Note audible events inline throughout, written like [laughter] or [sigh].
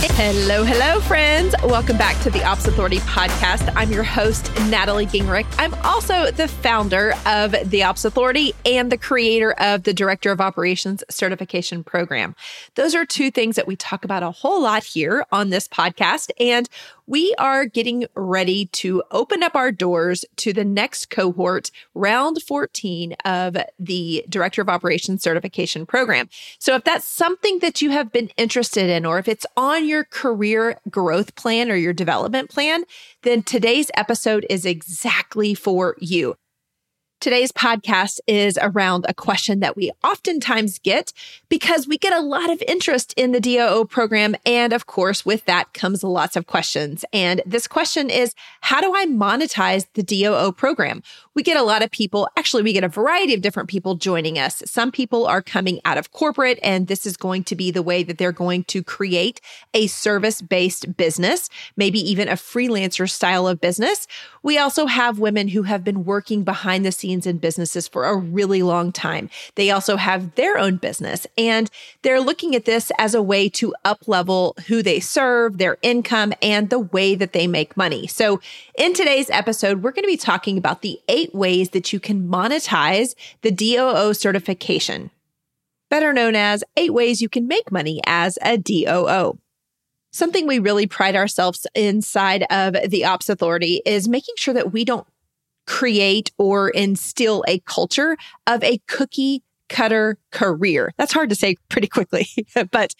Hello, hello, friends. Welcome back to the Ops Authority podcast. I'm your host, Natalie Gingrich. I'm also the founder of the Ops Authority and the creator of the Director of Operations Certification Program. Those are two things that we talk about a whole lot here on this podcast. And we are getting ready to open up our doors to the next cohort, round 14 of the Director of Operations Certification Program. So if that's something that you have been interested in, or if it's on your career growth plan or your development plan, then today's episode is exactly for you. Today's podcast is around a question that we oftentimes get because we get a lot of interest in the DOO program. And of course, with that comes lots of questions. And this question is How do I monetize the DOO program? We get a lot of people, actually, we get a variety of different people joining us. Some people are coming out of corporate, and this is going to be the way that they're going to create a service based business, maybe even a freelancer style of business. We also have women who have been working behind the scenes scenes in businesses for a really long time. They also have their own business and they're looking at this as a way to up level who they serve, their income, and the way that they make money. So in today's episode, we're going to be talking about the eight ways that you can monetize the DOO certification, better known as eight ways you can make money as a DOO. Something we really pride ourselves inside of the Ops Authority is making sure that we don't create or instill a culture of a cookie cutter career. That's hard to say pretty quickly. [laughs] but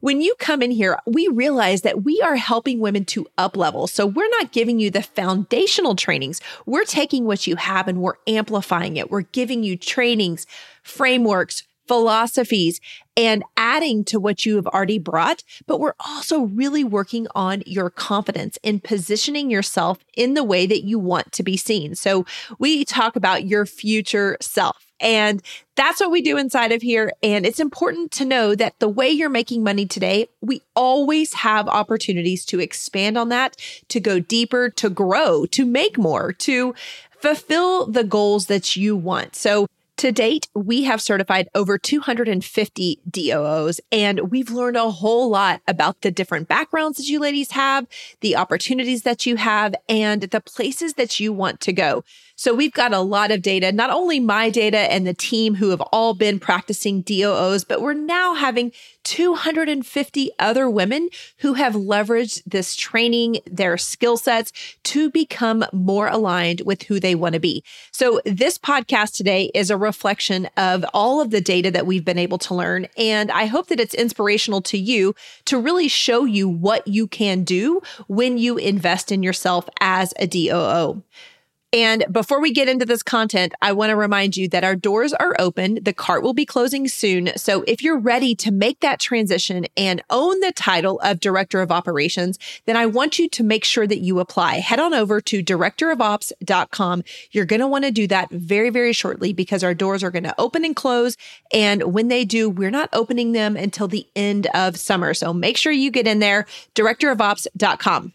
when you come in here, we realize that we are helping women to up level. So we're not giving you the foundational trainings. We're taking what you have and we're amplifying it. We're giving you trainings, frameworks, philosophies and adding to what you have already brought, but we're also really working on your confidence in positioning yourself in the way that you want to be seen. So we talk about your future self. And that's what we do inside of here. And it's important to know that the way you're making money today, we always have opportunities to expand on that, to go deeper, to grow, to make more, to fulfill the goals that you want. So to date, we have certified over 250 DOOs, and we've learned a whole lot about the different backgrounds that you ladies have, the opportunities that you have, and the places that you want to go. So we've got a lot of data, not only my data and the team who have all been practicing DOOs, but we're now having 250 other women who have leveraged this training, their skill sets to become more aligned with who they want to be. So this podcast today is a reflection of all of the data that we've been able to learn. And I hope that it's inspirational to you to really show you what you can do when you invest in yourself as a DOO. And before we get into this content, I want to remind you that our doors are open. The cart will be closing soon. So if you're ready to make that transition and own the title of Director of Operations, then I want you to make sure that you apply. Head on over to directorofops.com. You're going to want to do that very, very shortly because our doors are going to open and close. And when they do, we're not opening them until the end of summer. So make sure you get in there, directorofops.com.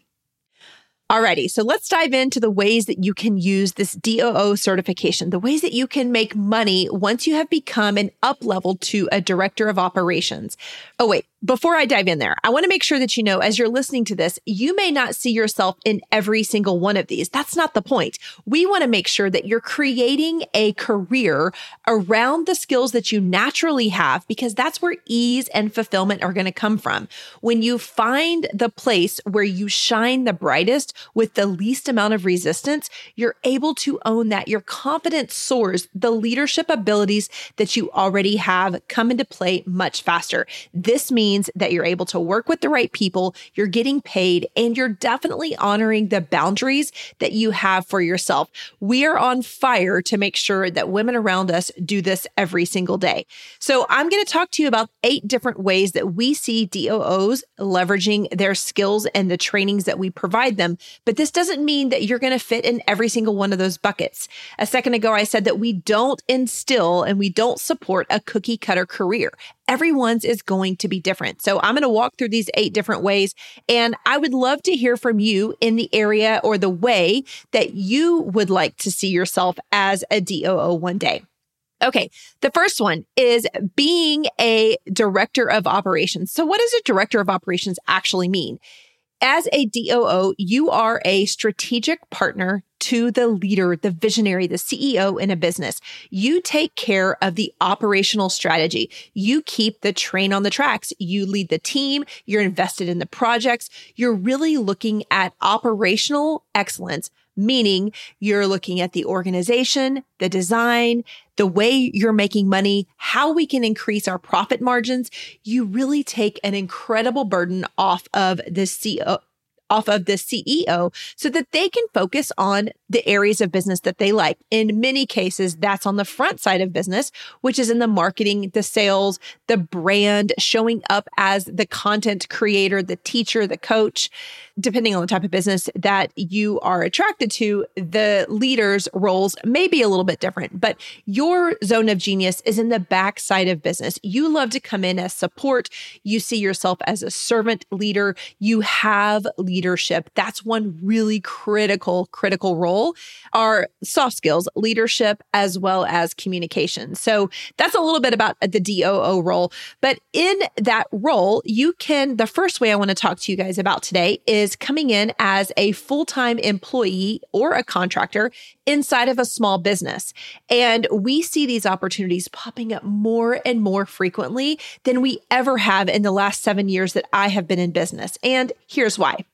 Alrighty, so let's dive into the ways that you can use this DOO certification, the ways that you can make money once you have become an up level to a director of operations. Oh, wait, before I dive in there, I want to make sure that you know as you're listening to this, you may not see yourself in every single one of these. That's not the point. We want to make sure that you're creating a career around the skills that you naturally have because that's where ease and fulfillment are going to come from. When you find the place where you shine the brightest with the least amount of resistance, you're able to own that. Your confidence soars. The leadership abilities that you already have come into play much faster. This means means that you're able to work with the right people, you're getting paid, and you're definitely honoring the boundaries that you have for yourself. We are on fire to make sure that women around us do this every single day. So I'm going to talk to you about eight different ways that we see DOOs leveraging their skills and the trainings that we provide them. But this doesn't mean that you're going to fit in every single one of those buckets. A second ago, I said that we don't instill and we don't support a cookie cutter career. Everyone's is going to be different. So I'm going to walk through these eight different ways. And I would love to hear from you in the area or the way that you would like to see yourself as a DOO one day. Okay. The first one is being a director of operations. So what does a director of operations actually mean? As a DOO, you are a strategic partner to the leader, the visionary, the CEO in a business. You take care of the operational strategy. You keep the train on the tracks. You lead the team. You're invested in the projects. You're really looking at operational excellence meaning you're looking at the organization, the design, the way you're making money, how we can increase our profit margins. You really take an incredible burden off of the CEO off of the CEO so that they can focus on the areas of business that they like. In many cases, that's on the front side of business, which is in the marketing, the sales, the brand, showing up as the content creator, the teacher, the coach. Depending on the type of business that you are attracted to, the leaders' roles may be a little bit different, but your zone of genius is in the back side of business. You love to come in as support. You see yourself as a servant leader. You have leadership. That's one really critical, critical role role are soft skills, leadership, as well as communication. So that's a little bit about the DOO role. But in that role, you can, the first way I want to talk to you guys about today is coming in as a full time employee or a contractor inside of a small business. And we see these opportunities popping up more and more frequently than we ever have in the last seven years that I have been in business. And here's why.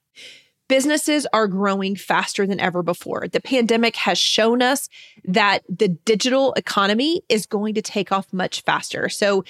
Businesses are growing faster than ever before. The pandemic has shown us that the digital economy is going to take off much faster. So,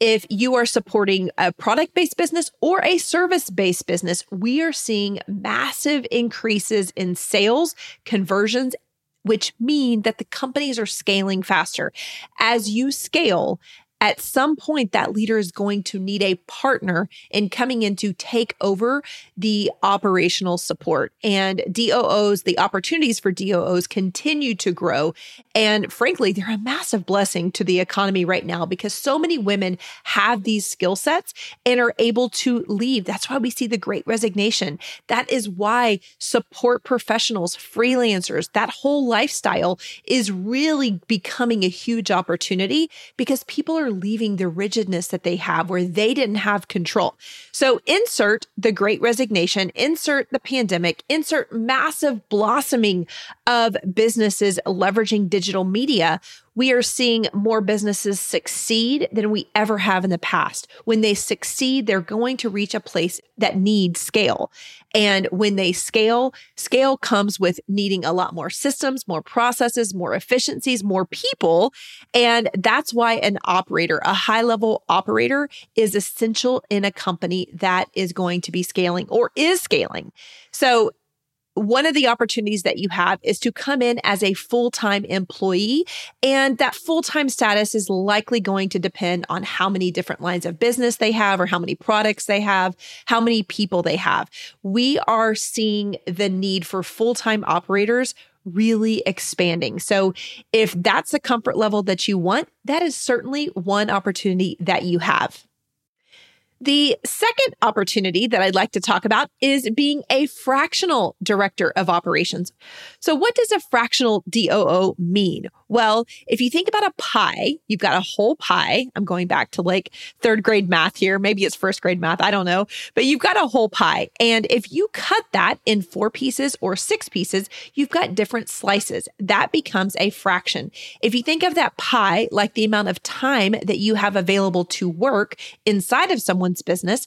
if you are supporting a product based business or a service based business, we are seeing massive increases in sales, conversions, which mean that the companies are scaling faster. As you scale, at some point that leader is going to need a partner in coming in to take over the operational support. And DOOs, the opportunities for DOOs continue to grow. And frankly, they're a massive blessing to the economy right now because so many women have these skill sets and are able to leave. That's why we see the great resignation. That is why support professionals, freelancers, that whole lifestyle is really becoming a huge opportunity because people are leaving the rigidness that they have where they didn't have control. So insert the great resignation, insert the pandemic, insert massive blossoming of businesses leveraging digital media we are seeing more businesses succeed than we ever have in the past. When they succeed, they're going to reach a place that needs scale. And when they scale, scale comes with needing a lot more systems, more processes, more efficiencies, more people. And that's why an operator, a high level operator, is essential in a company that is going to be scaling or is scaling. So one of the opportunities that you have is to come in as a full time employee. And that full time status is likely going to depend on how many different lines of business they have, or how many products they have, how many people they have. We are seeing the need for full time operators really expanding. So if that's a comfort level that you want, that is certainly one opportunity that you have. The second opportunity that I'd like to talk about is being a fractional director of operations. So, what does a fractional DOO mean? Well, if you think about a pie, you've got a whole pie. I'm going back to like third grade math here. Maybe it's first grade math. I don't know. But you've got a whole pie. And if you cut that in four pieces or six pieces, you've got different slices. That becomes a fraction. If you think of that pie like the amount of time that you have available to work inside of someone's business,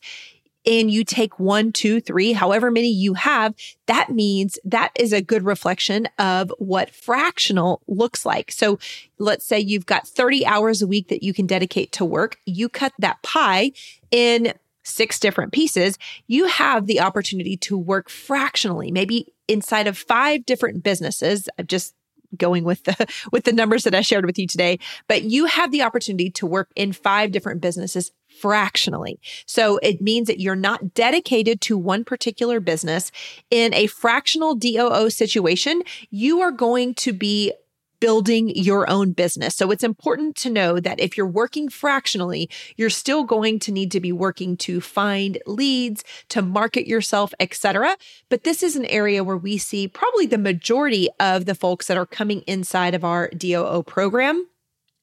and you take one, two, three, however many you have, that means that is a good reflection of what fractional looks like. So let's say you've got 30 hours a week that you can dedicate to work. You cut that pie in six different pieces, you have the opportunity to work fractionally, maybe inside of five different businesses. I'm just going with the with the numbers that I shared with you today, but you have the opportunity to work in five different businesses fractionally. So it means that you're not dedicated to one particular business. In a fractional DOO situation, you are going to be building your own business. So it's important to know that if you're working fractionally, you're still going to need to be working to find leads, to market yourself, etc. But this is an area where we see probably the majority of the folks that are coming inside of our DOO program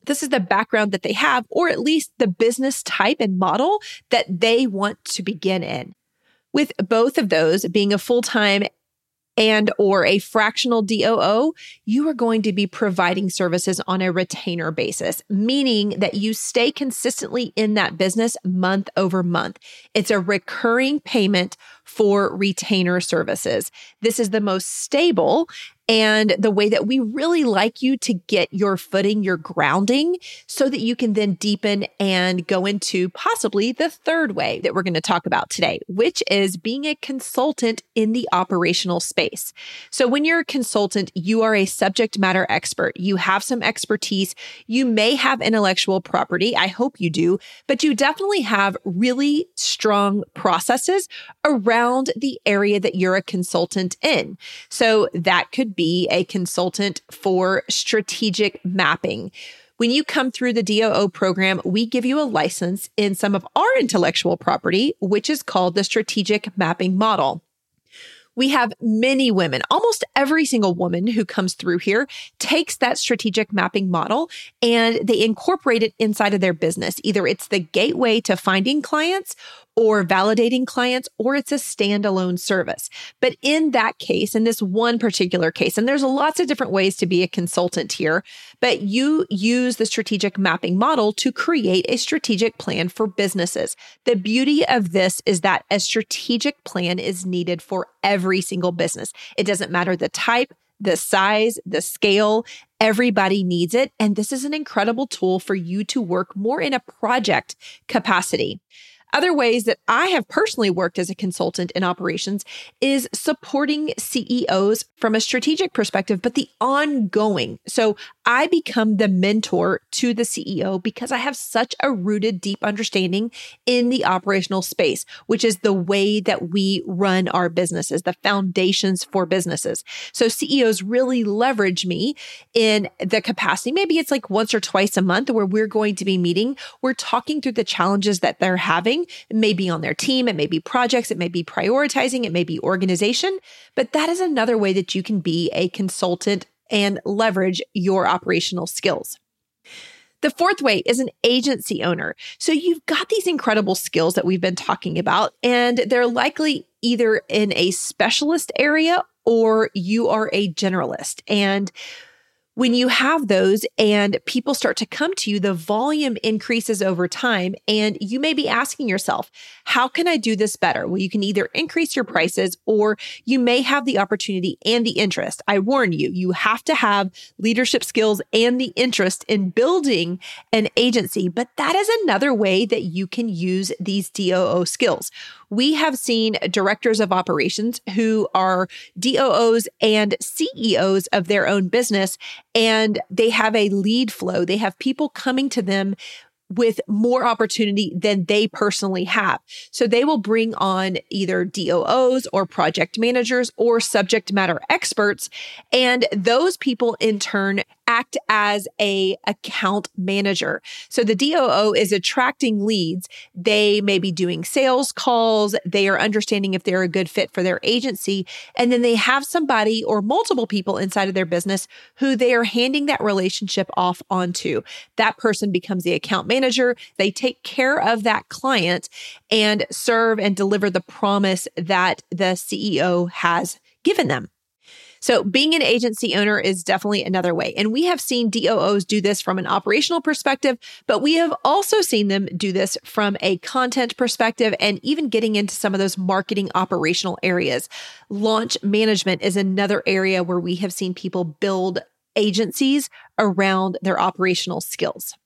this is the background that they have, or at least the business type and model that they want to begin in. With both of those being a full time and or a fractional DOO, you are going to be providing services on a retainer basis, meaning that you stay consistently in that business month over month. It's a recurring payment for retainer services. This is the most stable and the way that we really like you to get your footing, your grounding, so that you can then deepen and go into possibly the third way that we're going to talk about today, which is being a consultant in the operational space. So, when you're a consultant, you are a subject matter expert. You have some expertise. You may have intellectual property. I hope you do, but you definitely have really strong processes around the area that you're a consultant in. So, that could be a consultant for strategic mapping. When you come through the DOO program, we give you a license in some of our intellectual property, which is called the strategic mapping model. We have many women, almost every single woman who comes through here takes that strategic mapping model and they incorporate it inside of their business. Either it's the gateway to finding clients or validating clients, or it's a standalone service. But in that case, in this one particular case, and there's lots of different ways to be a consultant here, but you use the strategic mapping model to create a strategic plan for businesses. The beauty of this is that a strategic plan is needed for every single business. It doesn't matter the type, the size, the scale, everybody needs it. And this is an incredible tool for you to work more in a project capacity. Other ways that I have personally worked as a consultant in operations is supporting CEOs from a strategic perspective, but the ongoing. So I become the mentor to the CEO because I have such a rooted, deep understanding in the operational space, which is the way that we run our businesses, the foundations for businesses. So CEOs really leverage me in the capacity. Maybe it's like once or twice a month where we're going to be meeting. We're talking through the challenges that they're having it may be on their team, it may be projects, it may be prioritizing, it may be organization, but that is another way that you can be a consultant and leverage your operational skills. The fourth way is an agency owner. So you've got these incredible skills that we've been talking about, and they're likely either in a specialist area or you are a generalist. And when you have those and people start to come to you, the volume increases over time. And you may be asking yourself, how can I do this better? Well, you can either increase your prices or you may have the opportunity and the interest. I warn you, you have to have leadership skills and the interest in building an agency. But that is another way that you can use these DOO skills we have seen directors of operations who are DOOs and CEOs of their own business, and they have a lead flow. They have people coming to them with more opportunity than they personally have. So they will bring on either DOOs or project managers or subject matter experts. And those people in turn act as a account manager. So the DOO is attracting leads. They may be doing sales calls. They are understanding if they're a good fit for their agency. And then they have somebody or multiple people inside of their business who they are handing that relationship off onto. That person becomes the account manager. They take care of that client and serve and deliver the promise that the CEO has given them. So being an agency owner is definitely another way. And we have seen DOOs do this from an operational perspective, but we have also seen them do this from a content perspective and even getting into some of those marketing operational areas. Launch management is another area where we have seen people build agencies around their operational skills.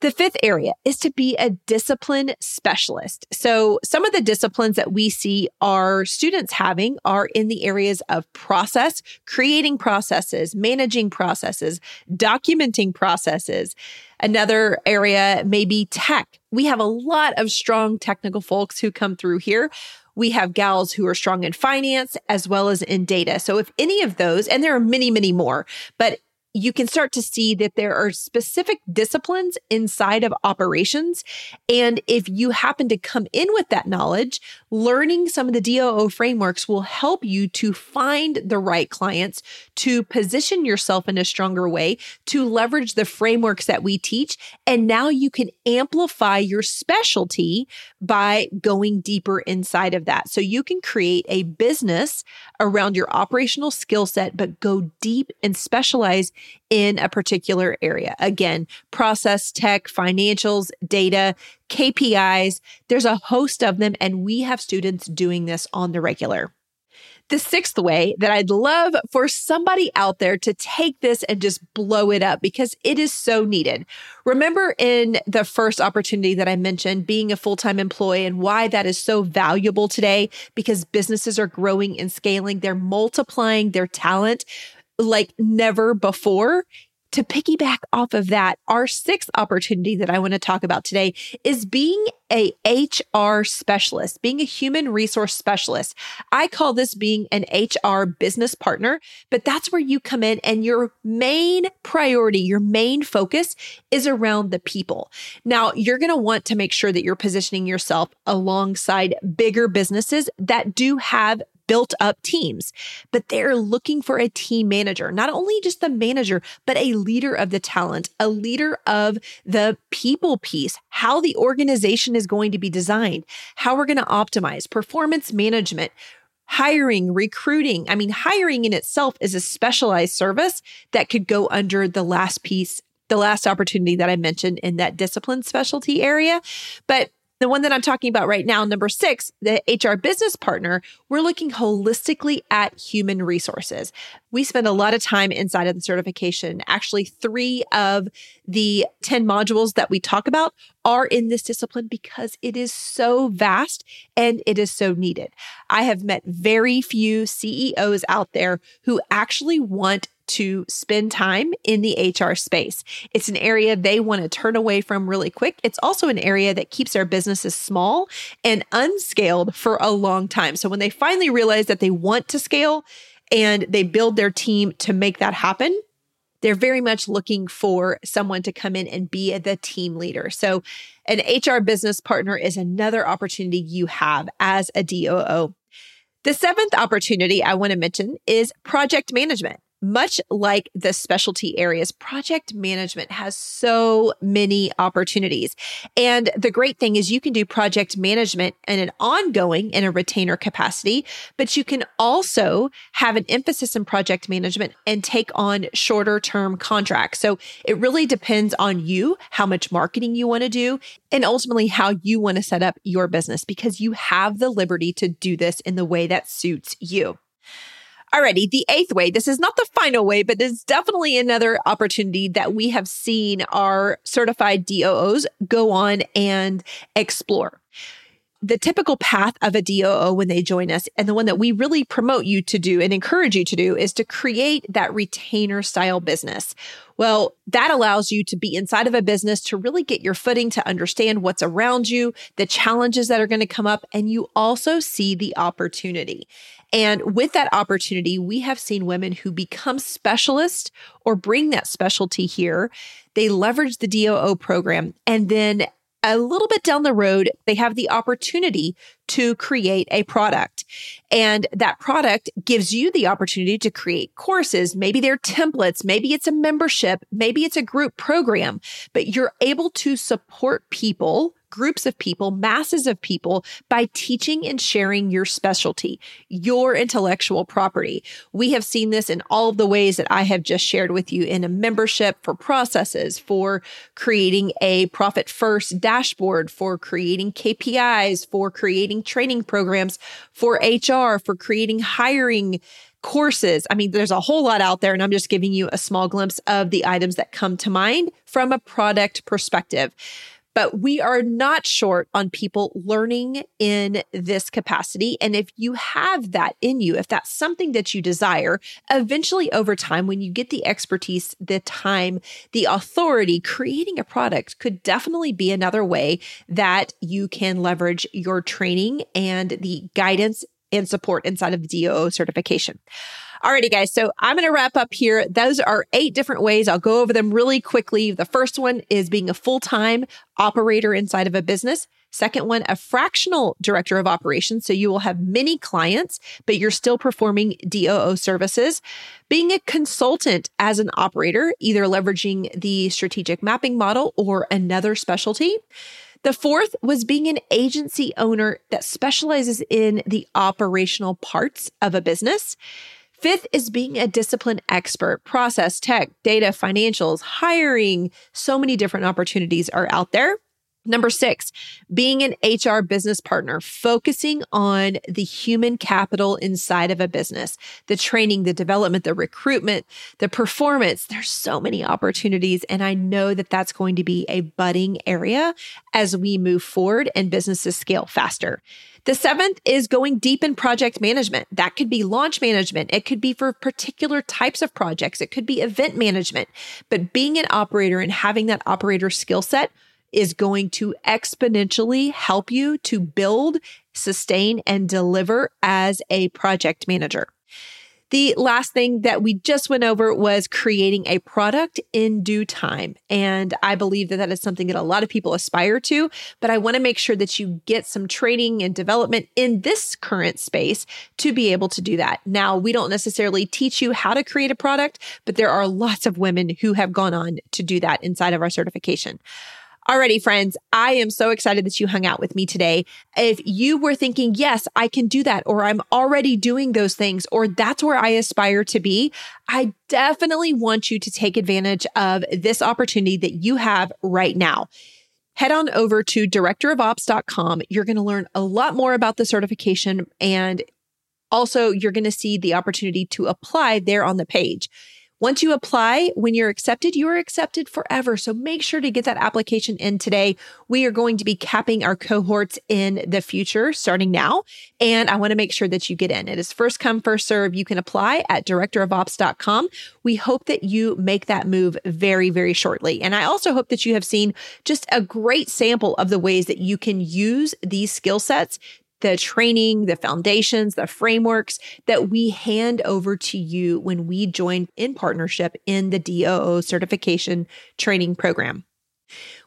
The fifth area is to be a discipline specialist. So, some of the disciplines that we see our students having are in the areas of process, creating processes, managing processes, documenting processes. Another area may be tech. We have a lot of strong technical folks who come through here. We have gals who are strong in finance as well as in data. So, if any of those, and there are many, many more, but you can start to see that there are specific disciplines inside of operations. And if you happen to come in with that knowledge, learning some of the DOO frameworks will help you to find the right clients, to position yourself in a stronger way, to leverage the frameworks that we teach. And now you can amplify your specialty by going deeper inside of that. So you can create a business around your operational skill set, but go deep and specialize in a particular area. Again, process tech, financials, data, KPIs. There's a host of them, and we have students doing this on the regular. The sixth way that I'd love for somebody out there to take this and just blow it up because it is so needed. Remember in the first opportunity that I mentioned, being a full time employee and why that is so valuable today because businesses are growing and scaling, they're multiplying their talent like never before. To piggyback off of that, our sixth opportunity that I want to talk about today is being a HR specialist, being a human resource specialist. I call this being an HR business partner, but that's where you come in and your main priority, your main focus is around the people. Now, you're going to want to make sure that you're positioning yourself alongside bigger businesses that do have built up teams, but they're looking for a team manager, not only just the manager, but a leader of the talent, a leader of the people piece, how the organization is going to be designed, how we're going to optimize performance management, hiring, recruiting. I mean, hiring in itself is a specialized service that could go under the last piece, the last opportunity that I mentioned in that discipline specialty area. But the one that I'm talking about right now, number six, the HR business partner, we're looking holistically at human resources. We spend a lot of time inside of the certification. Actually, three of the 10 modules that we talk about are in this discipline because it is so vast and it is so needed. I have met very few CEOs out there who actually want to spend time in the HR space. It's an area they want to turn away from really quick. It's also an area that keeps their businesses small and unscaled for a long time. So when they finally realize that they want to scale and they build their team to make that happen, they're very much looking for someone to come in and be the team leader. So, an HR business partner is another opportunity you have as a DOO. The seventh opportunity I want to mention is project management. Much like the specialty areas, project management has so many opportunities. And the great thing is you can do project management in an ongoing in a retainer capacity, but you can also have an emphasis in project management and take on shorter term contracts. So it really depends on you, how much marketing you want to do, and ultimately how you want to set up your business because you have the liberty to do this in the way that suits you. Alrighty, the eighth way. This is not the final way, but it's definitely another opportunity that we have seen our certified DOOs go on and explore the typical path of a DOO when they join us, and the one that we really promote you to do and encourage you to do, is to create that retainer style business. Well, that allows you to be inside of a business to really get your footing, to understand what's around you, the challenges that are going to come up, and you also see the opportunity. And with that opportunity, we have seen women who become specialists or bring that specialty here. They leverage the DOO program and then a little bit down the road, they have the opportunity to create a product. And that product gives you the opportunity to create courses. Maybe they're templates. Maybe it's a membership. Maybe it's a group program, but you're able to support people groups of people, masses of people by teaching and sharing your specialty, your intellectual property. We have seen this in all of the ways that I have just shared with you in a membership for processes, for creating a profit first dashboard, for creating KPIs, for creating training programs, for HR, for creating hiring courses. I mean, there's a whole lot out there, and I'm just giving you a small glimpse of the items that come to mind from a product perspective but we are not short on people learning in this capacity. And if you have that in you, if that's something that you desire, eventually over time, when you get the expertise, the time, the authority, creating a product could definitely be another way that you can leverage your training and the guidance and support inside of the DOO certification. Alrighty, guys. So I'm going to wrap up here. Those are eight different ways. I'll go over them really quickly. The first one is being a full time operator inside of a business. Second one, a fractional director of operations. So you will have many clients, but you're still performing DOO services. Being a consultant as an operator, either leveraging the strategic mapping model or another specialty. The fourth was being an agency owner that specializes in the operational parts of a business. Fifth is being a discipline expert, process, tech, data, financials, hiring. So many different opportunities are out there. Number six, being an HR business partner, focusing on the human capital inside of a business, the training, the development, the recruitment, the performance. There's so many opportunities. And I know that that's going to be a budding area as we move forward and businesses scale faster. The seventh is going deep in project management. That could be launch management. It could be for particular types of projects. It could be event management. But being an operator and having that operator skill set is going to exponentially help you to build, sustain, and deliver as a project manager. The last thing that we just went over was creating a product in due time. And I believe that that is something that a lot of people aspire to, but I want to make sure that you get some training and development in this current space to be able to do that. Now, we don't necessarily teach you how to create a product, but there are lots of women who have gone on to do that inside of our certification. Alrighty, friends, I am so excited that you hung out with me today. If you were thinking, yes, I can do that, or I'm already doing those things, or that's where I aspire to be, I definitely want you to take advantage of this opportunity that you have right now. Head on over to directorofops.com. You're going to learn a lot more about the certification and also you're going to see the opportunity to apply there on the page. Once you apply, when you're accepted, you are accepted forever. So make sure to get that application in today. We are going to be capping our cohorts in the future starting now. And I want to make sure that you get in. It is first come, first serve. You can apply at directorofops.com. We hope that you make that move very, very shortly. And I also hope that you have seen just a great sample of the ways that you can use these skill sets the training, the foundations, the frameworks that we hand over to you when we join in partnership in the DOO certification training program.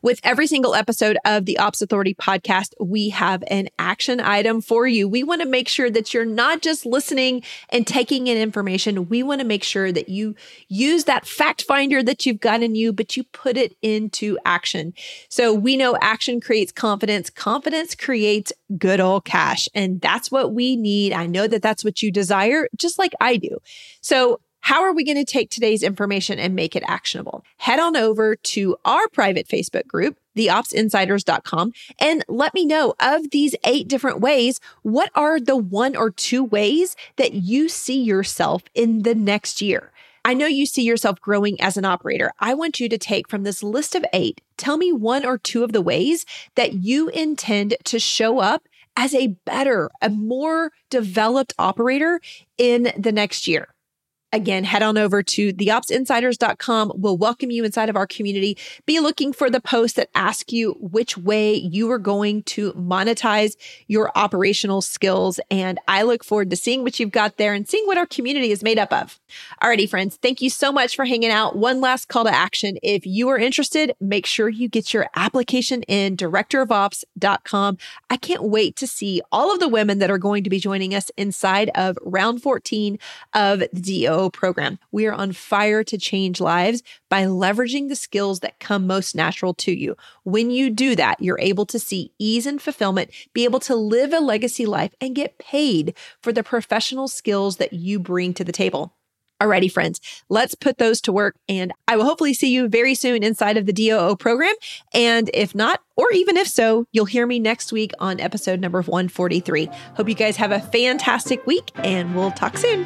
With every single episode of the Ops Authority podcast, we have an action item for you. We want to make sure that you're not just listening and taking in information. We want to make sure that you use that fact finder that you've got in you, but you put it into action. So we know action creates confidence. Confidence creates good old cash. And that's what we need. I know that that's what you desire, just like I do. So how are we going to take today's information and make it actionable? Head on over to our private Facebook group, theopsinsiders.com, and let me know of these eight different ways, what are the one or two ways that you see yourself in the next year? I know you see yourself growing as an operator. I want you to take from this list of eight, tell me one or two of the ways that you intend to show up as a better, a more developed operator in the next year. Again, head on over to theopsinsiders.com. We'll welcome you inside of our community. Be looking for the posts that ask you which way you are going to monetize your operational skills. And I look forward to seeing what you've got there and seeing what our community is made up of. Alrighty, friends, thank you so much for hanging out. One last call to action. If you are interested, make sure you get your application in directorofops.com. I can't wait to see all of the women that are going to be joining us inside of round 14 of the DO program. We are on fire to change lives by leveraging the skills that come most natural to you. When you do that, you're able to see ease and fulfillment, be able to live a legacy life, and get paid for the professional skills that you bring to the table. Alrighty, friends, let's put those to work. And I will hopefully see you very soon inside of the DOO program. And if not, or even if so, you'll hear me next week on episode number 143. Hope you guys have a fantastic week and we'll talk soon.